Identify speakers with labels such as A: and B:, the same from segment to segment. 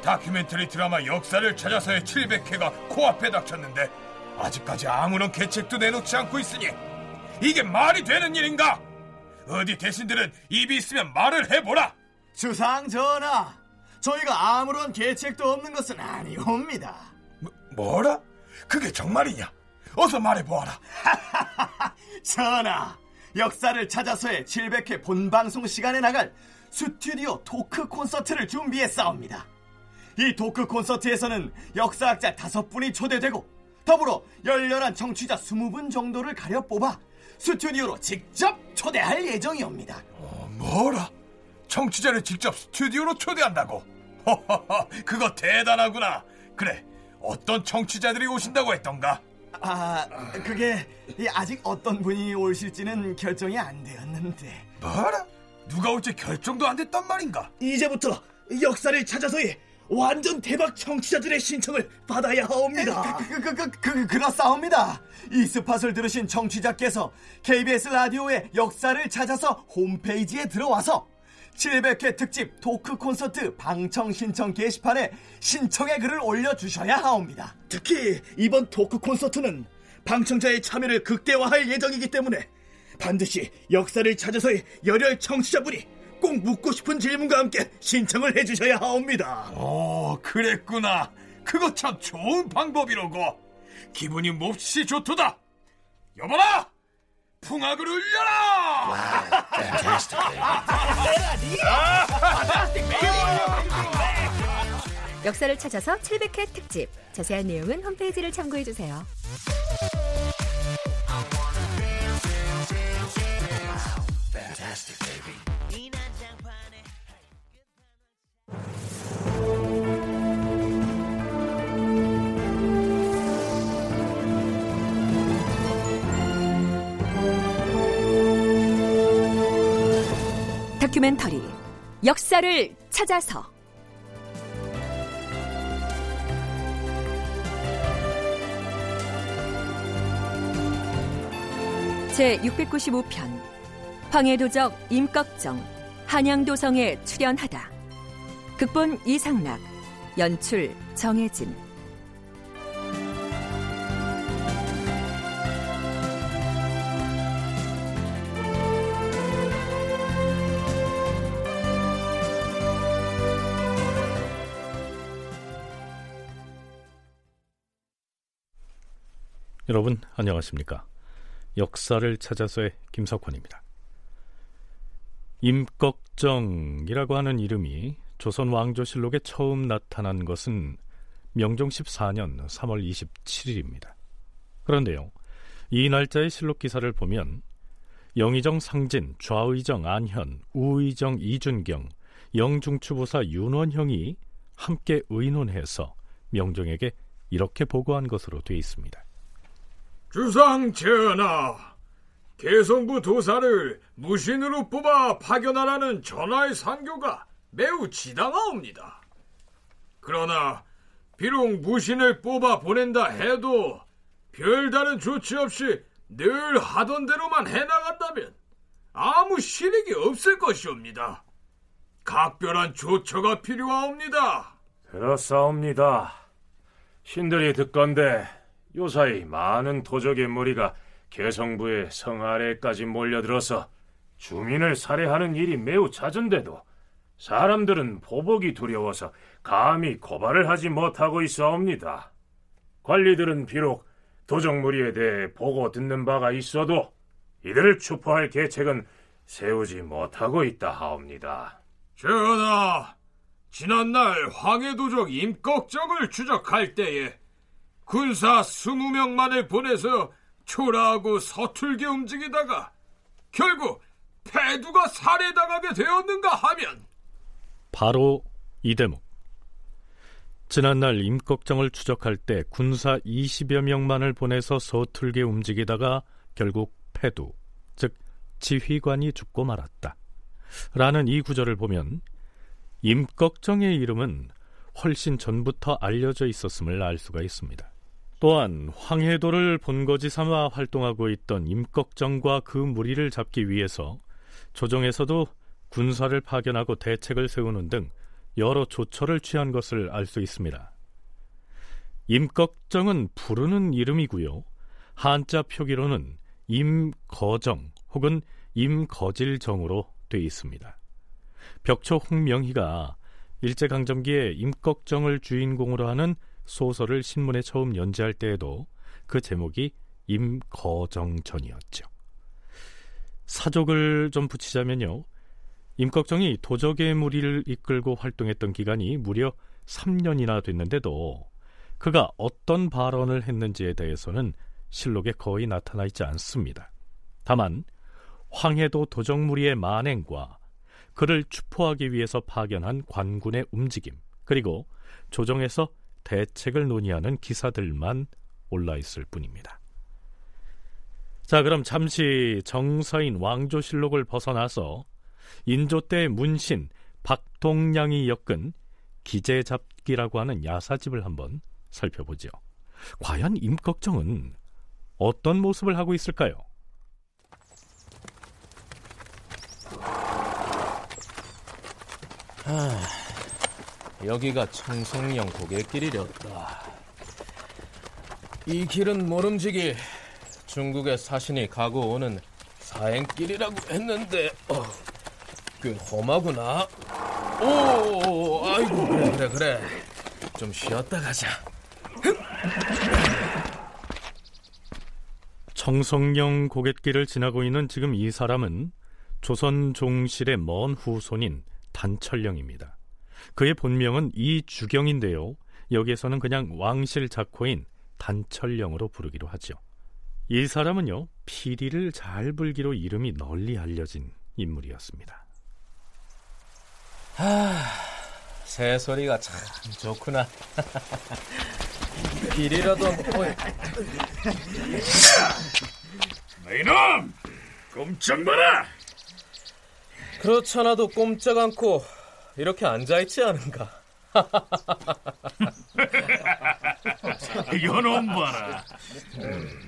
A: 다큐멘터리 드라마 역사를 찾아서의 700회가 코앞에 닥쳤는데 아직까지 아무런 계책도 내놓지 않고 있으니 이게 말이 되는 일인가? 어디 대신들은 입이 있으면 말을 해보라.
B: 주상 전하, 저희가 아무런 계책도 없는 것은 아니옵니다.
A: 뭐, 뭐라? 그게 정말이냐? 어서 말해보아라.
B: 전하, 역사를 찾아서의 700회 본방송 시간에 나갈 스튜디오 토크 콘서트를 준비했사옵니다. 이 토크 콘서트에서는 역사학자 다섯 분이 초대되고 더불어 열렬한 청취자 20분 정도를 가려 뽑아 스튜디오로 직접 초대할 예정이옵니다.
A: 어, 뭐라? 청취자를 직접 스튜디오로 초대한다고? 허허허, 그거 대단하구나. 그래, 어떤 청취자들이 오신다고 했던가?
B: 아, 그게 아직 어떤 분이 오실지는 결정이 안 되었는데.
A: 뭐라? 누가 올지 결정도 안 됐단 말인가?
C: 이제부터 역사를 찾아서의 완전 대박 청취자들의 신청을 받아야 하옵니다.
B: 그, 그, 그, 그, 그렇사옵니다. 이 스팟을 들으신 청취자께서 KBS 라디오의 역사를 찾아서 홈페이지에 들어와서 700회 특집 토크 콘서트 방청 신청 게시판에 신청의 글을 올려주셔야 하옵니다.
C: 특히 이번 토크 콘서트는 방청자의 참여를 극대화할 예정이기 때문에 반드시 역사를 찾아서의 열혈 청취자분이 꼭 묻고 싶은 질문과 함께 신청을 해주셔야 하옵니다.
A: 오, 그랬구나. 그거 참 좋은 방법이로고. 기분이 몹시 좋도다. 여보라! 풍악을 울려라!
D: 역사를 찾아서 700회 특집. 자세한 내용은 홈페이지를 참고해주세요. 다큐멘터리 역사를 찾아서 제 695편 황해도적 임꺽정 한양도성에 출연하다 극본 이상락 연출 정혜진
E: 여러분 안녕하십니까? 역사를 찾아서의 김석환입니다. 임꺽정이라고 하는 이름이 조선 왕조실록에 처음 나타난 것은 명종 14년 3월 27일입니다. 그런데요, 이 날짜의 실록 기사를 보면 영의정 상진, 좌의정 안현, 우의정 이준경, 영중추보사 윤원형이 함께 의논해서 명종에게 이렇게 보고한 것으로 되어 있습니다.
A: 주상 전하, 개성부 도사를 무신으로 뽑아 파견하라는 전하의 상교가 매우 지당하옵니다. 그러나 비록 무신을 뽑아 보낸다 해도 별다른 조치 없이 늘 하던 대로만 해나간다면 아무 실익이 없을 것이옵니다. 각별한 조처가 필요하옵니다.
F: 그렇사옵니다. 신들이 듣건데 요사이 많은 도적의 무리가 개성부의 성 아래까지 몰려들어서 주민을 살해하는 일이 매우 잦은데도 사람들은 보복이 두려워서 감히 고발을 하지 못하고 있어옵니다. 관리들은 비록 도적 무리에 대해 보고 듣는 바가 있어도 이들을 추포할 계책은 세우지 못하고 있다 하옵니다.
A: 전하, 지난날 황해도적 임꺽정을 추적할 때에 군사 20명만을 보내서 초라하고 서툴게 움직이다가 결국 패두가 살해당하게 되었는가 하면
E: 바로 이 대목. 지난날 임꺽정을 추적할 때 군사 20여 명만을 보내서 서툴게 움직이다가 결국 패두, 즉 지휘관이 죽고 말았다. 라는 이 구절을 보면 임꺽정의 이름은 훨씬 전부터 알려져 있었음을 알 수가 있습니다. 또한 황해도를 본거지 삼아 활동하고 있던 임꺽정과 그 무리를 잡기 위해서 조정에서도 군사를 파견하고 대책을 세우는 등 여러 조처를 취한 것을 알 수 있습니다. 임꺽정은 부르는 이름이고요. 한자 표기로는 임거정 혹은 임거질정으로 돼 있습니다. 벽초 홍명희가 일제강점기에 임꺽정을 주인공으로 하는 소설을 신문에 처음 연재할 때에도 그 제목이 임거정전이었죠. 사족을 좀 붙이자면요. 임꺽정이 도적의 무리를 이끌고 활동했던 기간이 무려 3년이나 됐는데도 그가 어떤 발언을 했는지에 대해서는 실록에 거의 나타나 있지 않습니다. 다만 황해도 도적 무리의 만행과 그를 추포하기 위해서 파견한 관군의 움직임 그리고 조정에서 대책을 논의하는 기사들만 올라 있을 뿐입니다. 자, 그럼 잠시 정서인 왕조실록을 벗어나서 인조 때 문신 박동량이 엮은 기재잡기라고 하는 야사집을 한번 살펴보죠. 과연 임꺽정은 어떤 모습을 하고 있을까요?
G: 아, 여기가 청송령 고갯길이렸다. 이 길은 모름지기 중국의 사신이 가고 오는 사행길이라고 했는데 어, 꽤 험하구나. 오, 아이고 그래 그래 그래. 좀 쉬었다 가자.
E: 청성령 고갯길을 지나고 있는 지금 이 사람은 조선 종실의 먼 후손인 단철령입니다. 그의 본명은 이주경인데요. 여기에서는 그냥 왕실 작호인 단철령으로 부르기로 하죠. 이 사람은요, 피리를 잘 불기로 이름이 널리 알려진 인물이었습니다.
G: 아, 새소리가 참 좋구나. 길이라도 어이.
H: 이놈! 꼼짝 마라!
G: 그렇잖아도 꼼짝 않고 이렇게 앉아있지 않은가?
H: 이놈 봐라.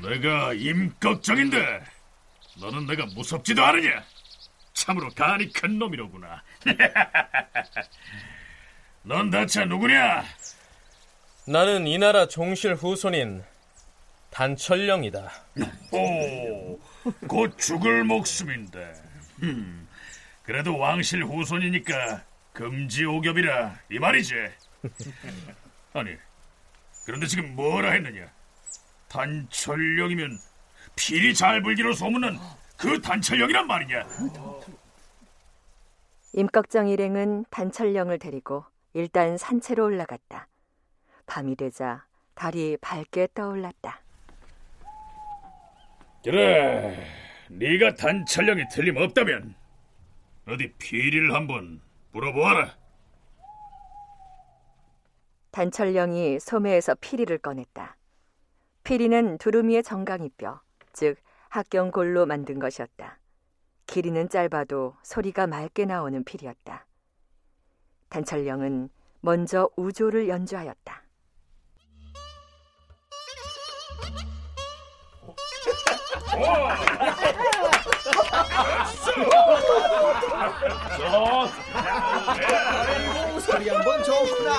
H: 내가 임꺽정인데 너는 내가 무섭지도 않으냐? 참으로 간이 큰 놈이로구나. 넌 대체 누구냐?
G: 나는 이 나라 종실 후손인 단철령이다.
H: 오, 곧 죽을 목숨인데. 음, 그래도 왕실 후손이니까 금지 오겹이라 이 말이지. 아니, 그런데 지금 뭐라 했느냐? 단철령이면 필이 잘 불기로 소문난 그 단철령이란 말이냐?
D: 임꺽정 일행은 단철령을 데리고 일단 산채로 올라갔다. 밤이 되자 달이 밝게 떠올랐다.
H: 그래, 네가 단철령이 틀림없다면 어디 피리를 한번 물어보아라.
D: 단철령이 소매에서 피리를 꺼냈다. 피리는 두루미의 정강이뼈, 즉 합경골로 만든 것이었다. 길이는 짧아도 소리가 맑게 나오는 피리였다. 단철령은 먼저 우조를 연주하였다.
B: 소리 한번 좋구나.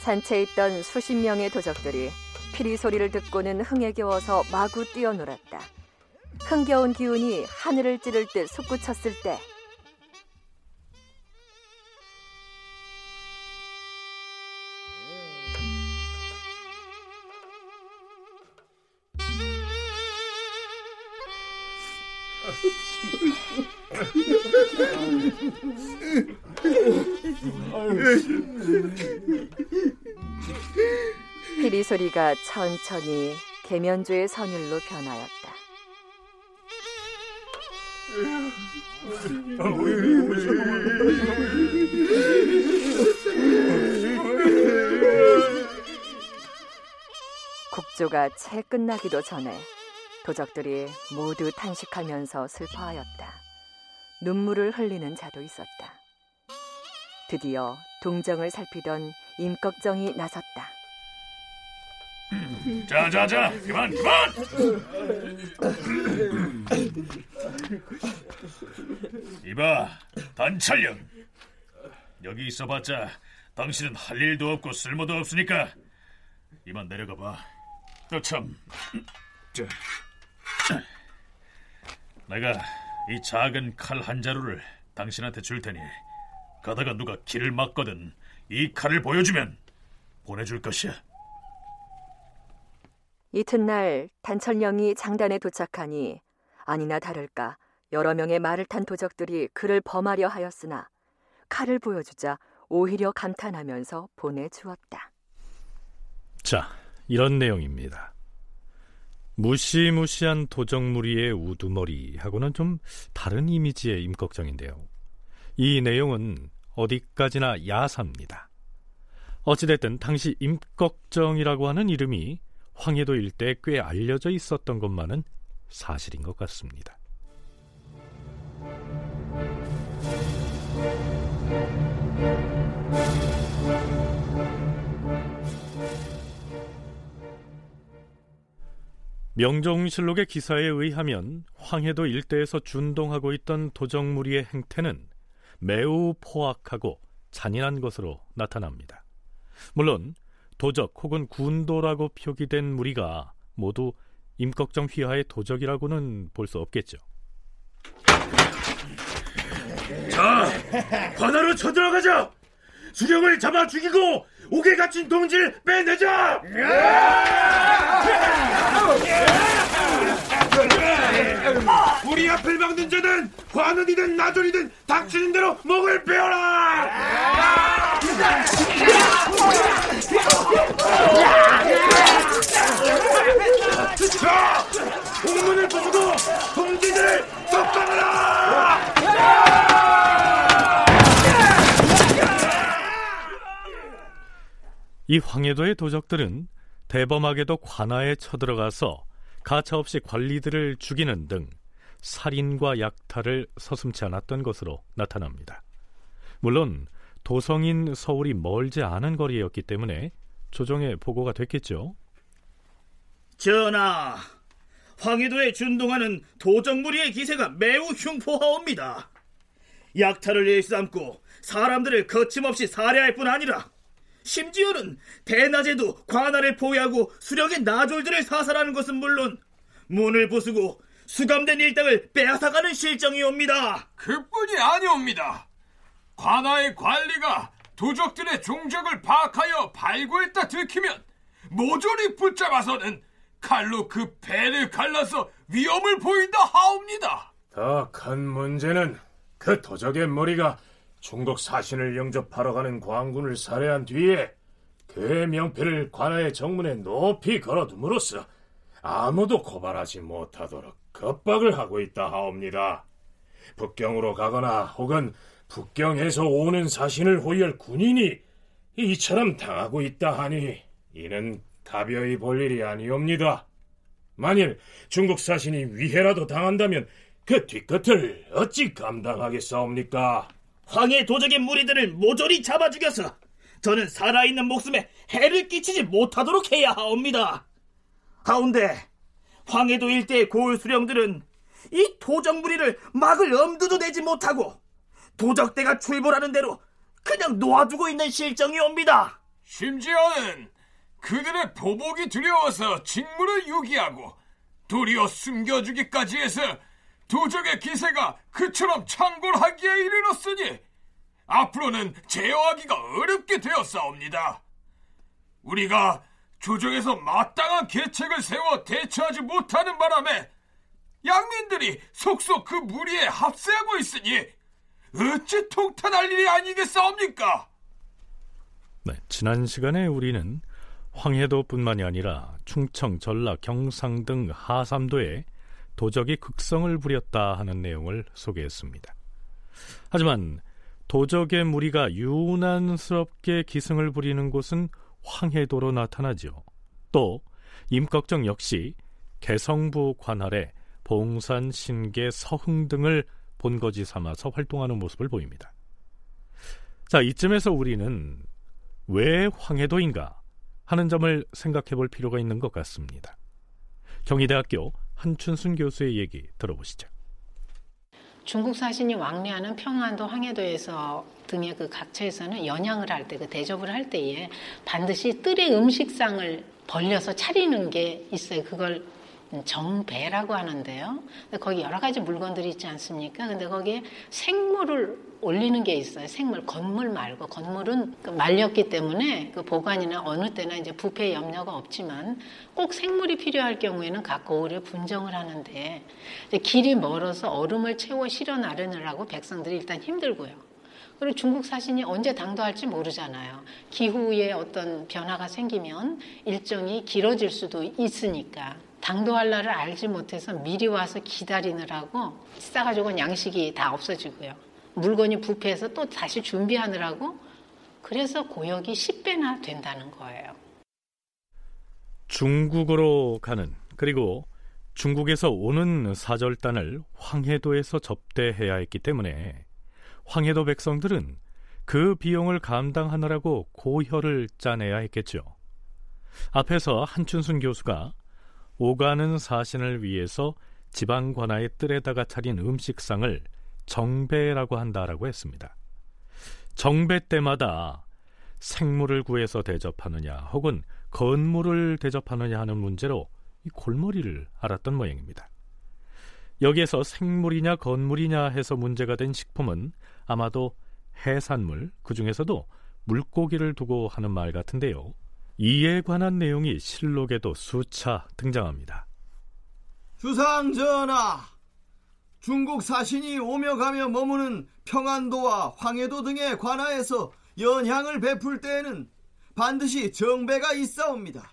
D: 산채에 있던 수십 명의 도적들이 피리 소리를 듣고는 흥에 겨워서 마구 뛰어놀았다. 흥겨운 기운이 하늘을 찌를 듯 솟구쳤을 때 피리 소리가 천천히 계면조의 선율로 변하였다. 국조가 채 끝나기도 전에 도적들이 모두 탄식하면서 슬퍼하였다. 눈물을 흘리는 자도 있었다. 드디어 동정을 살피던 임꺽정이 나섰다.
H: 자자자, 그만 그만.
I: 이봐, 단찰령. 여기 있어봤자 당신은 할 일도 없고 쓸모도 없으니까 이만 내려가 봐. 너 참. 저, 내가 이 작은 칼 한 자루를 당신한테 줄 테니 가다가 누가 길을 막거든 이 칼을 보여주면 보내줄 것이야.
D: 이튿날 단철령이 장단에 도착하니 아니나 다를까 여러 명의 말을 탄 도적들이 그를 범하려 하였으나 칼을 보여주자 오히려 감탄하면서 보내주었다.
E: 자, 이런 내용입니다. 무시무시한 도적무리의 우두머리하고는 좀 다른 이미지의 임꺽정인데요. 이 내용은 어디까지나 야사입니다. 어찌됐든 당시 임꺽정이라고 하는 이름이 황해도 일대에 꽤 알려져 있었던 것만은 사실인 것 같습니다. 명종실록의 기사에 의하면 황해도 일대에서 준동하고 있던 도적무리의 행태는 매우 포악하고 잔인한 것으로 나타납니다. 물론 도적 혹은 군도라고 표기된 무리가 모두 임꺽정 휘하의 도적이라고는 볼 수 없겠죠.
F: 자, 관하로 쳐들어가자. 수령을 잡아 죽이고 옥에 갇힌 동지를 빼내자. 우리 앞을 막는 자는 관원이든 나졸이든 닥치는 대로 목을 베어라. 자, 공문을 부수고 동지들을 석방하라.
E: 이 황해도의 도적들은 대범하게도 관아에 쳐들어가서 가차없이 관리들을 죽이는 등 살인과 약탈을 서슴지 않았던 것으로 나타납니다. 물론 도성인 서울이 멀지 않은 거리였기 때문에 조정에 보고가 됐겠죠.
C: 전하, 황해도에 준동하는 도적무리의 기세가 매우 흉포하옵니다. 약탈을 일삼고 사람들을 거침없이 살해할 뿐 아니라 심지어는 대낮에도 관할을 포위하고 수령의 나졸들을 사살하는 것은 물론 문을 부수고 수감된 일당을 빼앗아가는 실정이옵니다.
A: 그뿐이 아니옵니다. 관아의 관리가 도적들의 종적을 파악하여 발굴했다 들키면 모조리 붙잡아서는 칼로 그 배를 갈라서 위험을 보인다 하옵니다.
F: 더 큰 문제는 그 도적의 머리가 중국 사신을 영접하러 가는 광군을 살해한 뒤에 그의 명패를 관아의 정문에 높이 걸어둠으로써 아무도 고발하지 못하도록 겁박을 하고 있다 하옵니다. 북경으로 가거나 혹은 북경에서 오는 사신을 호위할 군인이 이처럼 당하고 있다 하니 이는 가벼이 볼 일이 아니옵니다. 만일 중국 사신이 위해라도 당한다면 그 뒤끝을 어찌 감당하겠사옵니까?
C: 황해 도적의 무리들을 모조리 잡아 죽여서 저는 살아있는 목숨에 해를 끼치지 못하도록 해야 하옵니다. 가운데 황해도 일대의 고을 수령들은 이 도적 무리를 막을 엄두도 내지 못하고 도적대가 출몰하는 대로 그냥 놓아두고 있는 실정이옵니다.
A: 심지어는 그들의 보복이 두려워서 직무를 유기하고 도리어 숨겨주기까지 해서 도적의 기세가 그처럼 창궐하기에 이르렀으니 앞으로는 제어하기가 어렵게 되었사옵니다. 우리가 조정에서 마땅한 계책을 세워 대처하지 못하는 바람에 양민들이 속속 그 무리에 합세하고 있으니 어찌 통탄할 일이 아니겠사옵니까?
E: 네, 지난 시간에 우리는 황해도뿐만이 아니라 충청, 전라, 경상 등 하삼도에 도적이 극성을 부렸다 하는 내용을 소개했습니다. 하지만 도적의 무리가 유난스럽게 기승을 부리는 곳은 황해도로 나타나죠. 또 임꺽정 역시 개성부 관할에 봉산, 신계, 서흥 등을 본거지 삼아서 활동하는 모습을 보입니다. 자, 이쯤에서 우리는 왜 황해도인가 하는 점을 생각해 볼 필요가 있는 것 같습니다. 경희대학교 한춘순 교수의 얘기 들어보시죠.
J: 중국 사신이 왕래하는 평안도 황해도에서 등의 그 각처에서는 연양을 할 때, 그 대접을 할 때에 반드시 뜰의 음식상을 벌려서 차리는 게 있어요. 그걸 정배라고 하는데요. 거기 여러 가지 물건들이 있지 않습니까? 근데 거기에 생물을 올리는 게 있어요. 생물, 건물 말고 건물은 그 말렸기 때문에 그 보관이나 어느 때나 이제 부패 염려가 없지만 꼭 생물이 필요할 경우에는 각 고을에 분정을 하는데 길이 멀어서 얼음을 채워 실어 나르느라고 백성들이 일단 힘들고요. 그리고 중국 사신이 언제 당도할지 모르잖아요. 기후에 어떤 변화가 생기면 일정이 길어질 수도 있으니까. 당도할 날을 알지 못해서 미리 와서 기다리느라고 싸가지고 양식이 다 없어지고요. 물건이 부패해서 또 다시 준비하느라고 그래서 고역이 10배나 된다는 거예요.
E: 중국으로 가는 그리고 중국에서 오는 사절단을 황해도에서 접대해야 했기 때문에 황해도 백성들은 그 비용을 감당하느라고 고혈을 짜내야 했겠죠. 앞에서 한춘순 교수가 오가는 사신을 위해서 지방 관아의 뜰에다가 차린 음식상을 정배라고 한다라고 했습니다. 정배 때마다 생물을 구해서 대접하느냐 혹은 건물을 대접하느냐 하는 문제로 이 골머리를 알았던 모양입니다. 여기에서 생물이냐 건물이냐 해서 문제가 된 식품은 아마도 해산물, 그 중에서도 물고기를 두고 하는 말 같은데요. 이에 관한 내용이 실록에도 수차 등장합니다.
K: 주상 전하, 중국 사신이 오며 가며 머무는 평안도와 황해도 등의 관하에서 연향을 베풀 때에는 반드시 정배가 있사옵니다.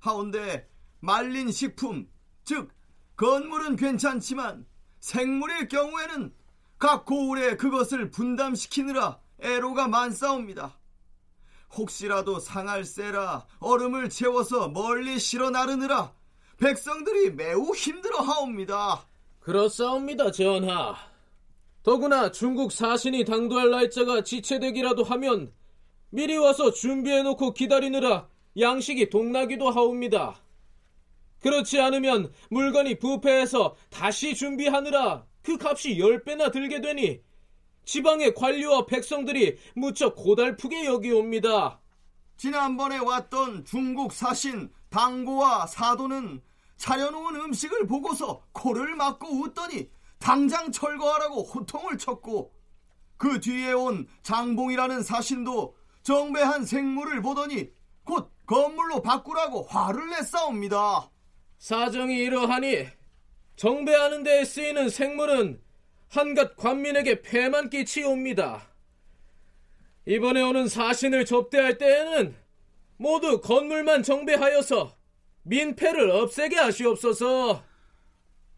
K: 하운데 말린 식품, 즉 건물은 괜찮지만 생물일 경우에는 각 고을에 그것을 분담시키느라 애로가 많사옵니다. 혹시라도 상할세라 얼음을 채워서 멀리 실어 나르느라 백성들이 매우 힘들어 하옵니다.
G: 그렇사옵니다, 전하. 더구나 중국 사신이 당도할 날짜가 지체되기라도 하면 미리 와서 준비해놓고 기다리느라 양식이 동나기도 하옵니다. 그렇지 않으면 물건이 부패해서 다시 준비하느라 그 값이 10배나 들게 되니 지방의 관료와 백성들이 무척 고달프게 여기옵니다.
K: 지난번에 왔던 중국 사신 당고와 사도는 차려놓은 음식을 보고서 코를 막고 웃더니 당장 철거하라고 호통을 쳤고 그 뒤에 온 장봉이라는 사신도 정배한 생물을 보더니 곧 건물로 바꾸라고 화를 냈사옵니다.
G: 사정이 이러하니 정배하는 데에 쓰이는 생물은 한갓 관민에게 폐만 끼치옵니다. 이번에 오는 사신을 접대할 때에는 모두 건물만 정배하여서 민폐를 없애게 하시옵소서.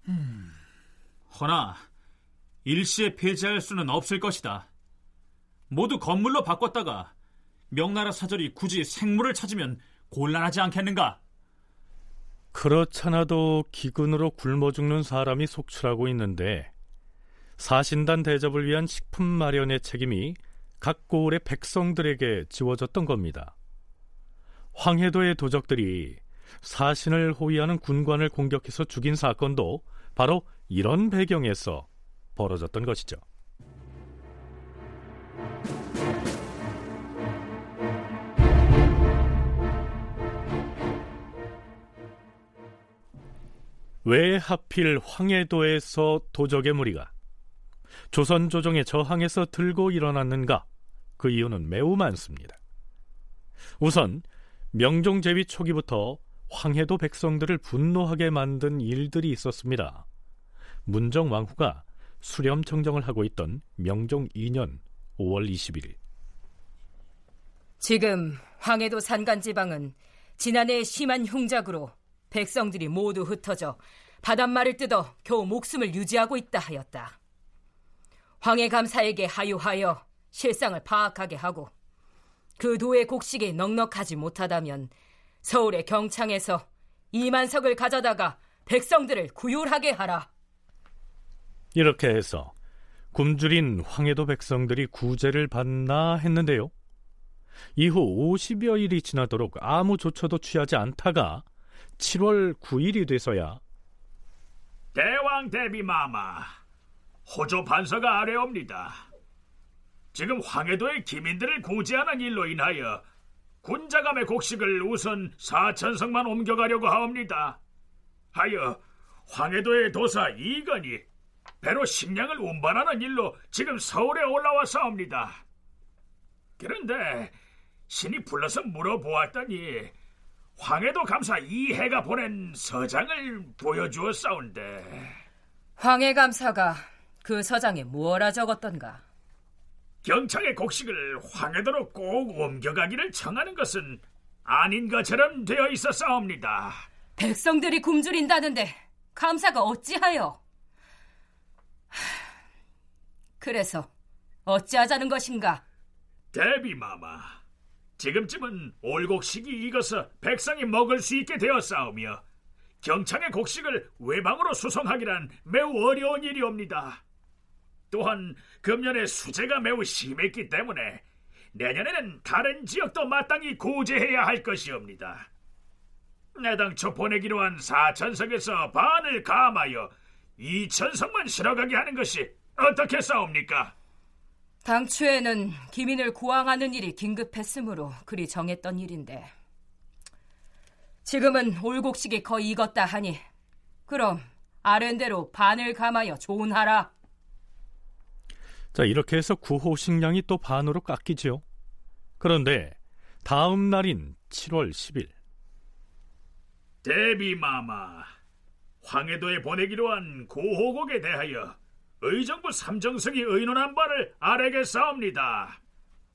L: 음, 허나 일시에 폐지할 수는 없을 것이다. 모두 건물로 바꿨다가 명나라 사절이 굳이 생물을 찾으면 곤란하지 않겠는가?
E: 그렇잖아도 기근으로 굶어 죽는 사람이 속출하고 있는데 사신단 대접을 위한 식품 마련의 책임이 각 고을의 백성들에게 지워졌던 겁니다. 황해도의 도적들이 사신을 호위하는 군관을 공격해서 죽인 사건도 바로 이런 배경에서 벌어졌던 것이죠. 왜 하필 황해도에서 도적의 무리가 조선 조정에 저항해서 들고 일어났는가? 그 이유는 매우 많습니다. 우선 명종 제위 초기부터 황해도 백성들을 분노하게 만든 일들이 있었습니다. 문정 왕후가 수렴 청정을 하고 있던 명종 2년 5월 20일
M: 지금 황해도 산간 지방은 지난해 심한 흉작으로 백성들이 모두 흩어져 바닷말을 뜯어 겨우 목숨을 유지하고 있다 하였다. 황해 감사에게 하유하여 실상을 파악하게 하고 그 도의 곡식이 넉넉하지 못하다면 서울의 경창에서 이만석을 가져다가 백성들을 구휼하게 하라.
E: 이렇게 해서 굶주린 황해도 백성들이 구제를 받나 했는데요. 이후 50여 일이 지나도록 아무 조처도 취하지 않다가 7월 9일이 돼서야
I: 대왕 대비 마마
H: 호조 반사가 아래옵니다. 지금 황해도의 기민들을 구제하는 일로 인하여 군자감의 곡식을 우선 사천성만 옮겨가려고 하옵니다. 하여 황해도의 도사 이건이 배로 식량을 운반하는 일로 지금 서울에 올라와 싸웁니다. 그런데 신이 불러서 물어보았더니 황해도 감사 이해가 보낸 서장을 보여주어 싸운데
M: 황해 감사가 그 서장에 무엇라 적었던가?
H: 경창의 곡식을 황해도로 꼭 옮겨가기를 청하는 것은 아닌 것처럼 되어 있어 싸웁니다.
M: 백성들이 굶주린다는데 감사가 어찌하여? 그래서 어찌하자는 것인가?
H: 대비마마, 지금쯤은 올곡식이 익어서 백성이 먹을 수 있게 싸우며 경창의 곡식을 외방으로 수송하기란 매우 어려운 일이옵니다. 또한 금년에 수재가 매우 심했기 때문에 내년에는 다른 지역도 마땅히 구제해야 할 것이옵니다. 내당초 보내기로 한 사천석에서 반을 감하여 이천석만 실어가게 하는 것이 어떻게 싸웁니까?
M: 당초에는 기민을 고항하는 일이 긴급했으므로 그리 정했던 일인데 지금은 올곡식이 거의 익었다 하니 그럼 아랜대로 반을 감하여 조은하라.
E: 자 이렇게 해서 구호 식량이 또 반으로 깎이지요. 그런데 다음 날인 7월 10일
H: 대비마마 황해도에 보내기로 한 고호곡에 대하여 의정부 삼정성이 의논한 바를 아래겠사옵니다.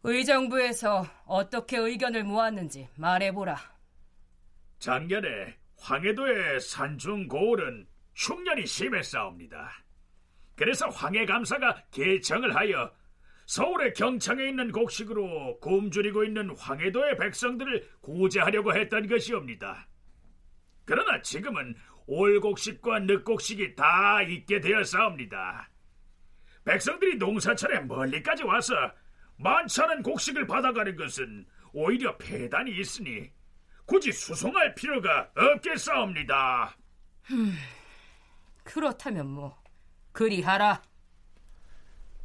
M: 의정부에서 어떻게 의견을 모았는지 말해보라.
H: 작년에 황해도의 산중 고을은 흉년이 심했사옵니다. 그래서 황해 감사가 개청을 하여 서울의 경창에 있는 곡식으로 굶주리고 있는 황해도의 백성들을 구제하려고 했던 것이옵니다. 그러나 지금은 올곡식과 늦곡식이 다 있게 되었사옵니다. 백성들이 농사철에 멀리까지 와서 않은 곡식을 받아가는 것은 오히려 폐단이 있으니 굳이 수송할 필요가 없겠사옵니다.
M: 흠, 그렇다면 뭐 그리하라.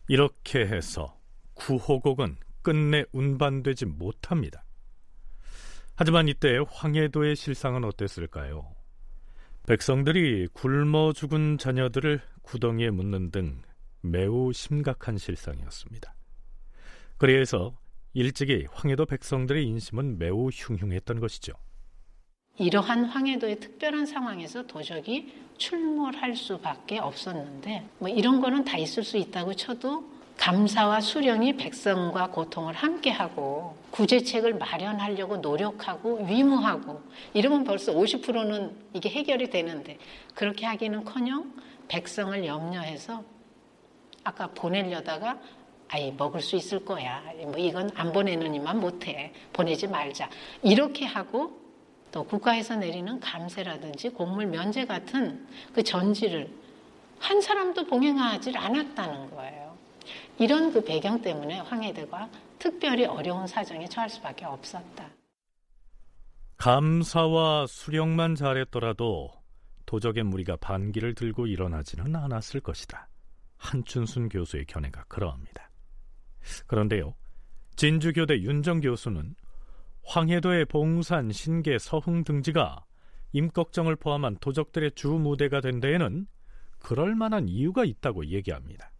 E: 이렇게 해서 구호곡은 끝내 운반되지 못합니다. 하지만 이때 황해도의 실상은 어땠을까요? 백성들이 굶어 죽은 자녀들을 구덩이에 묻는 등 매우 심각한 실상이었습니다. 그래서 일찍이 황해도 백성들의 인심은 매우 흉흉했던 것이죠.
J: 이러한 황해도의 특별한 상황에서 도적이 출몰할 수밖에 없었는데 뭐 이런 거는 다 있을 수 있다고 쳐도 감사와 수령이 백성과 고통을 함께하고 구제책을 마련하려고 노력하고 위무하고 이러면 벌써 50%는 이게 해결이 되는데 그렇게 하기는커녕 백성을 염려해서 아까 보내려다가 아이 먹을 수 있을 거야. 뭐 이건 안 보내느니만 못해. 보내지 말자. 이렇게 하고 또 국가에서 내리는 감세라든지 곡물 면제 같은 그 전지를 한 사람도 봉행하지 않았다는 거예요. 이런 그 배경 때문에 황해대가 특별히 어려운 사정에 처할 수밖에 없었다.
E: 감사와 수령만 잘했더라도 도적의 무리가 반기를 들고 일어나지는 않았을 것이다. 한춘순 교수의 견해가 그러합니다. 그런데요, 진주교대 윤정 교수는 황해도의 봉산, 신계, 서흥 등지가 임꺽정을 포함한 도적들의 주 무대가 된 데에는 그럴 만한 이유가 있다고 얘기합니다.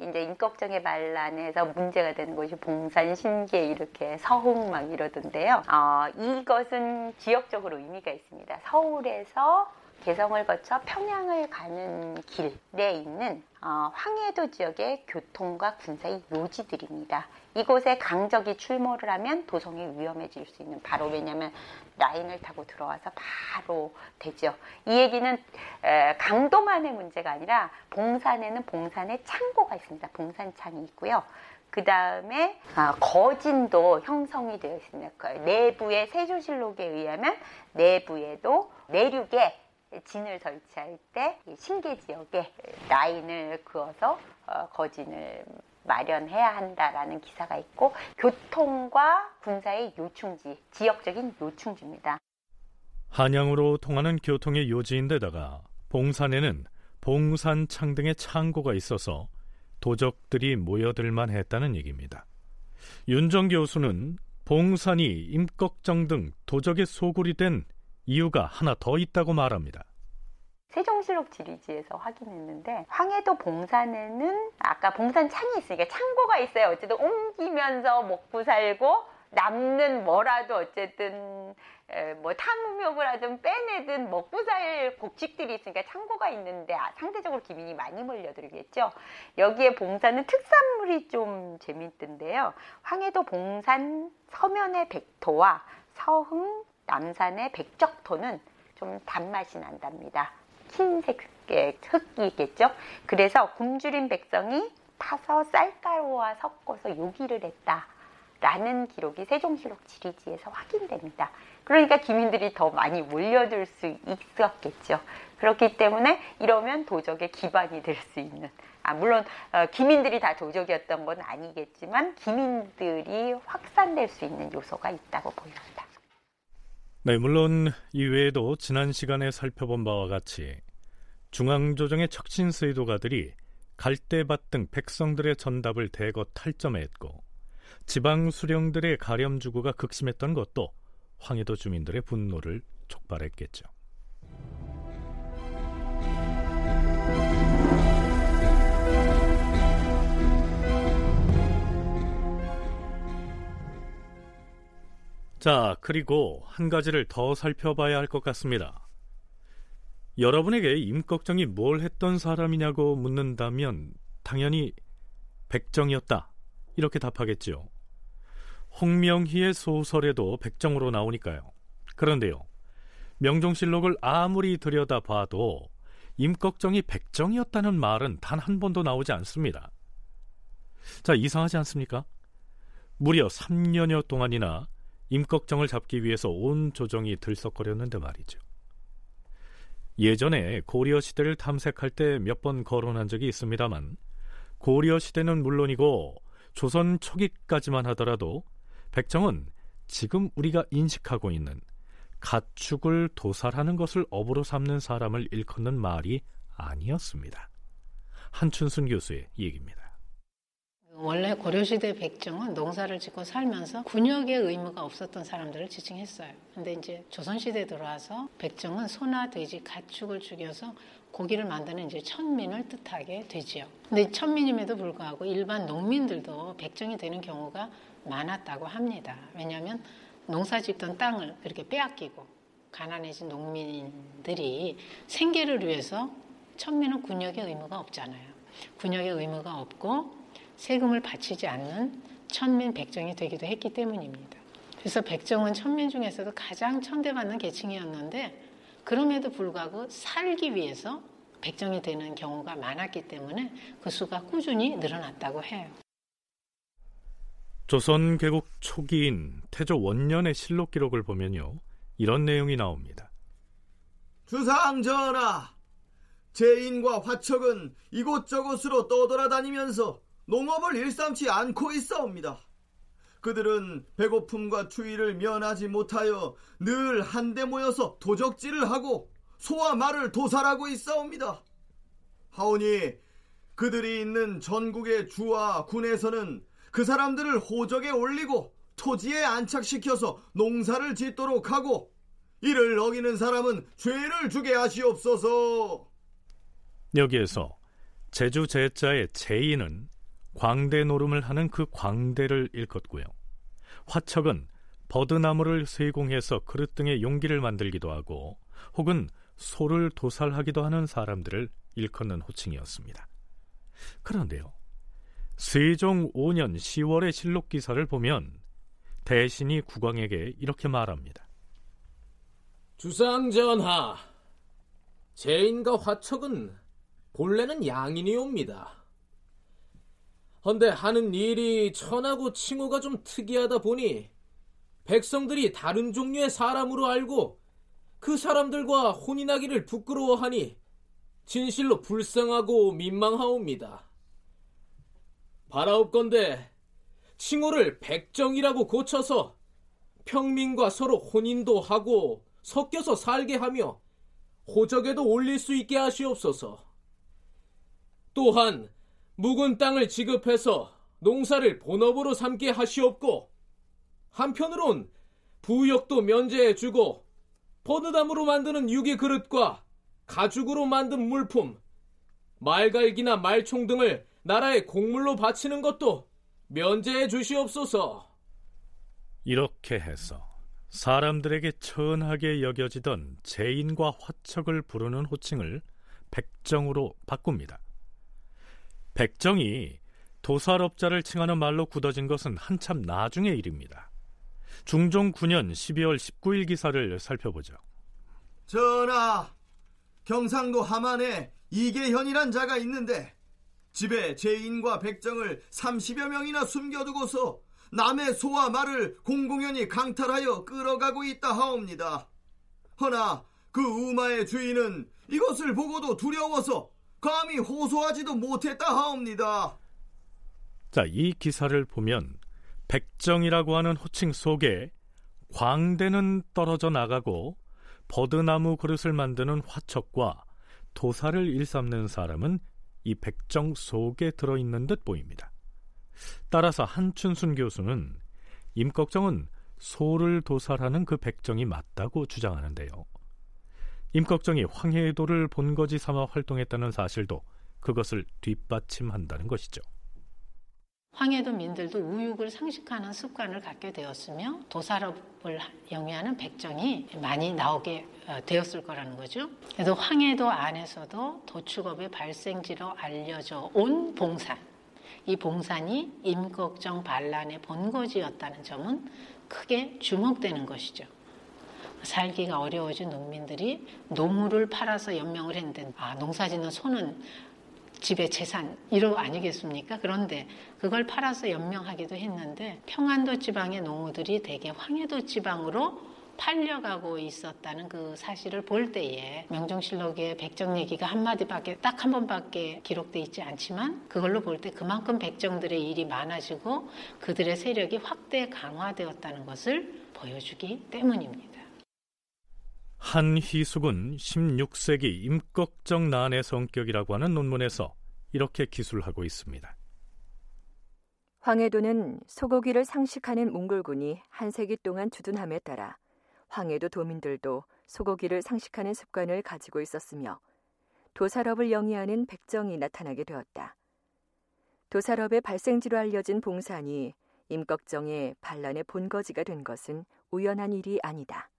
N: 이제 임꺽정의 반란에서 문제가 되는 곳이 봉산, 신계 이렇게 서흥 막 이러던데요. 어, 이것은 지역적으로 의미가 있습니다. 서울에서 개성을 거쳐 평양을 가는 길에 있는 어, 황해도 지역의 교통과 군사의 요지들입니다. 이곳에 강적이 출몰을 하면 도성이 위험해질 수 있는 바로 왜냐하면 라인을 타고 들어와서 바로 되죠. 이 얘기는 에, 강도만의 문제가 아니라 봉산에는 봉산의 창고가 있습니다. 봉산창이 있고요. 그 다음에 아, 거진도 형성이 되어 있습니다. 그 내부의 세조실록에 의하면 내부에도 내륙에 진을 설치할 때 신계 지역에 라인을 그어서 어, 거진을 마련해야 한다라는 기사가 있고 교통과 군사의 요충지, 지역적인 요충지입니다.
E: 한양으로 통하는 교통의 요지인데다가 봉산에는 봉산 창 등의 창고가 있어서 도적들이 모여들만 했다는 얘기입니다. 윤정 교수는 봉산이 임꺽정 등 도적의 소굴이 된 이유가 하나 더 있다고 말합니다.
N: 세종실록 지리지에서 확인했는데 황해도 봉산에는 아까 봉산 창이 있으니까 창고가 있어요. 어쨌든 옮기면서 먹고 살고 남는 뭐라도 어쨌든 뭐 탐욕을 하든 빼내든 먹고 살 곡식들이 있으니까 창고가 있는데 아, 상대적으로 기민이 많이 몰려들겠죠. 여기에 봉산은 특산물이 좀 재밌던데요. 황해도 봉산 서면의 백토와 서흥 남산의 백적토는 좀 단맛이 난답니다. 흰색의 흙이겠죠. 그래서 굶주린 백성이 타서 쌀가루와 섞어서 요기를 했다. 라는 기록이 세종실록 지리지에서 확인됩니다. 그러니까 기민들이 더 많이 몰려들 수 있었겠죠. 그렇기 때문에 이러면 도적의 기반이 될 수 있는 아, 물론 어, 기민들이 다 도적이었던 건 아니겠지만 기민들이 확산될 수 있는 요소가 있다고 보입니다.
E: 네, 물론 이외에도 지난 시간에 살펴본 바와 같이 중앙조정의 척신 세도가들이 갈대밭 등 백성들의 전답을 대거 탈점했고 지방 수령들의 가렴 주구가 극심했던 것도 황해도 주민들의 분노를 촉발했겠죠. 자, 그리고 한 가지를 더 살펴봐야 할 것 같습니다. 여러분에게 임꺽정이 뭘 했던 사람이냐고 묻는다면 당연히 백정이었다. 이렇게 답하겠죠. 홍명희의 소설에도 백정으로 나오니까요. 그런데요. 명종실록을 아무리 들여다봐도 임꺽정이 백정이었다는 말은 단 한 번도 나오지 않습니다. 자, 이상하지 않습니까? 무려 3년여 동안이나 임꺽정을 잡기 위해서 온 조정이 들썩거렸는데 말이죠. 예전에 고려 시대를 탐색할 때 몇 번 거론한 적이 있습니다만 고려 시대는 물론이고 조선 초기까지만 하더라도 백정은 지금 우리가 인식하고 있는 가축을 도살하는 것을 업으로 삼는 사람을 일컫는 말이 아니었습니다. 한춘순 교수의 얘기입니다.
J: 원래 고려시대 백정은 농사를 짓고 살면서 군역의 의무가 없었던 사람들을 지칭했어요. 근데 이제 조선시대 들어와서 백정은 소나 돼지, 가축을 죽여서 고기를 만드는 이제 천민을 뜻하게 되지요. 근데 천민임에도 불구하고 일반 농민들도 백정이 되는 경우가 많았다고 합니다. 왜냐하면 농사 짓던 땅을 이렇게 빼앗기고 가난해진 농민들이 생계를 위해서 천민은 군역의 의무가 없잖아요. 군역의 의무가 없고 세금을 바치지 않는 천민 백정이 되기도 했기 때문입니다. 그래서 백정은 천민 중에서도 가장 천대받는 계층이었는데 그럼에도 불구하고 살기 위해서 백정이 되는 경우가 많았기 때문에 그 수가 꾸준히 늘어났다고 해요.
E: 조선 개국 초기인 태조 원년의 실록 기록을 보면요. 이런 내용이 나옵니다.
K: 주상 전하, 제인과 화척은 이곳저곳으로 떠돌아다니면서 농업을 일삼지 않고 있사옵니다. 그들은 배고픔과 추위를 면하지 못하여 늘 한데 모여서 도적질을 하고 소와 말을 도살하고 있사옵니다. 하오니 그들이 있는 전국의 주와 군에서는 그 사람들을 호적에 올리고 토지에 안착시켜서 농사를 짓도록 하고 이를 어기는 사람은 죄를 주게 하시옵소서.
E: 여기에서 제주 제자의 제인은 광대 노름을 하는 그 광대를 일컫고요. 화척은 버드나무를 세공해서 그릇 등의 용기를 만들기도 하고 혹은 소를 도살하기도 하는 사람들을 일컫는 호칭이었습니다. 그런데요. 세종 5년 10월의 실록 기사를 보면 대신이 국왕에게 이렇게 말합니다.
G: 주상전하, 제인과 화척은 본래는 양인이옵니다. 헌데 하는 일이 천하고 칭호가 좀 특이하다 보니 백성들이 다른 종류의 사람으로 알고 그 사람들과 혼인하기를 부끄러워하니 진실로 불쌍하고 민망하옵니다. 바라옵건대 칭호를 백정이라고 고쳐서 평민과 서로 혼인도 하고 섞여서 살게 하며 호적에도 올릴 수 있게 하시옵소서.
O: 또한 묵은 땅을 지급해서 농사를 본업으로 삼게 하시옵고 한편으론 부역도 면제해주고 버드담으로 만드는 유기 그릇과 가죽으로 만든 물품, 말갈기나 말총 등을 나라의 곡물로 바치는 것도 면제해 주시옵소서.
E: 이렇게 해서 사람들에게 천하게 여겨지던 제인과 화척을 부르는 호칭을 백정으로 바꿉니다. 백정이 도살업자를 칭하는 말로 굳어진 것은 한참 나중의 일입니다. 중종 9년 12월 19일 기사를 살펴보죠.
K: 전하, 경상도 함안에 이계현이란 자가 있는데 집에 제인과 백정을 30여 명이나 숨겨두고서 남의 소와 말을 공공연히 강탈하여 끌어가고 있다 하옵니다. 허나 그 우마의 주인은 이것을 보고도 두려워서 감히 호소하지도 못했다 하옵니다.
E: 자, 이 기사를 보면 백정이라고 하는 호칭 속에 광대는 떨어져 나가고 버드나무 그릇을 만드는 화척과 도사를 일삼는 사람은 이 백정 속에 들어있는 듯 보입니다. 따라서 한춘순 교수는 임꺽정은 소를 도살하는 그 백정이 맞다고 주장하는데요. 임꺽정이 황해도를 본거지 삼아 활동했다는 사실도 그것을 뒷받침한다는 것이죠.
J: 황해도 민들도 우육을 상식하는 습관을 갖게 되었으며 도살업을 영위하는 백정이 많이 나오게 어, 되었을 거라는 거죠. 그래서 황해도 안에서도 도축업의 발생지로 알려져 온 봉산, 이 봉산이 임꺽정 반란의 본거지였다는 점은 크게 주목되는 것이죠. 살기가 어려워진 농민들이 노무를 팔아서 연명을 했는데 아, 농사짓는 소는 집의 재산 1호 아니겠습니까? 그런데 그걸 팔아서 연명하기도 했는데 평안도 지방의 농우들이 대개 황해도 지방으로 팔려가고 있었다는 그 사실을 볼 때에 명종실록의 백정 얘기가 한마디밖에 딱 한 번밖에 기록돼 있지 않지만 그걸로 볼 때 그만큼 백정들의 일이 많아지고 그들의 세력이 확대 강화되었다는 것을 보여주기 때문입니다.
E: 한희숙은 16세기 임꺽정 난의 성격이라고 하는 논문에서 이렇게 기술하고 있습니다.
D: 황해도는 소고기를 상식하는 몽골군이 한 세기 동안 주둔함에 따라 황해도 도민들도 소고기를 상식하는 습관을 가지고 있었으며 도살업을 영위하는 백정이 나타나게 되었다. 도살업의 발생지로 알려진 봉산이 임꺽정의 반란의 본거지가 된 것은 우연한 일이 아니다.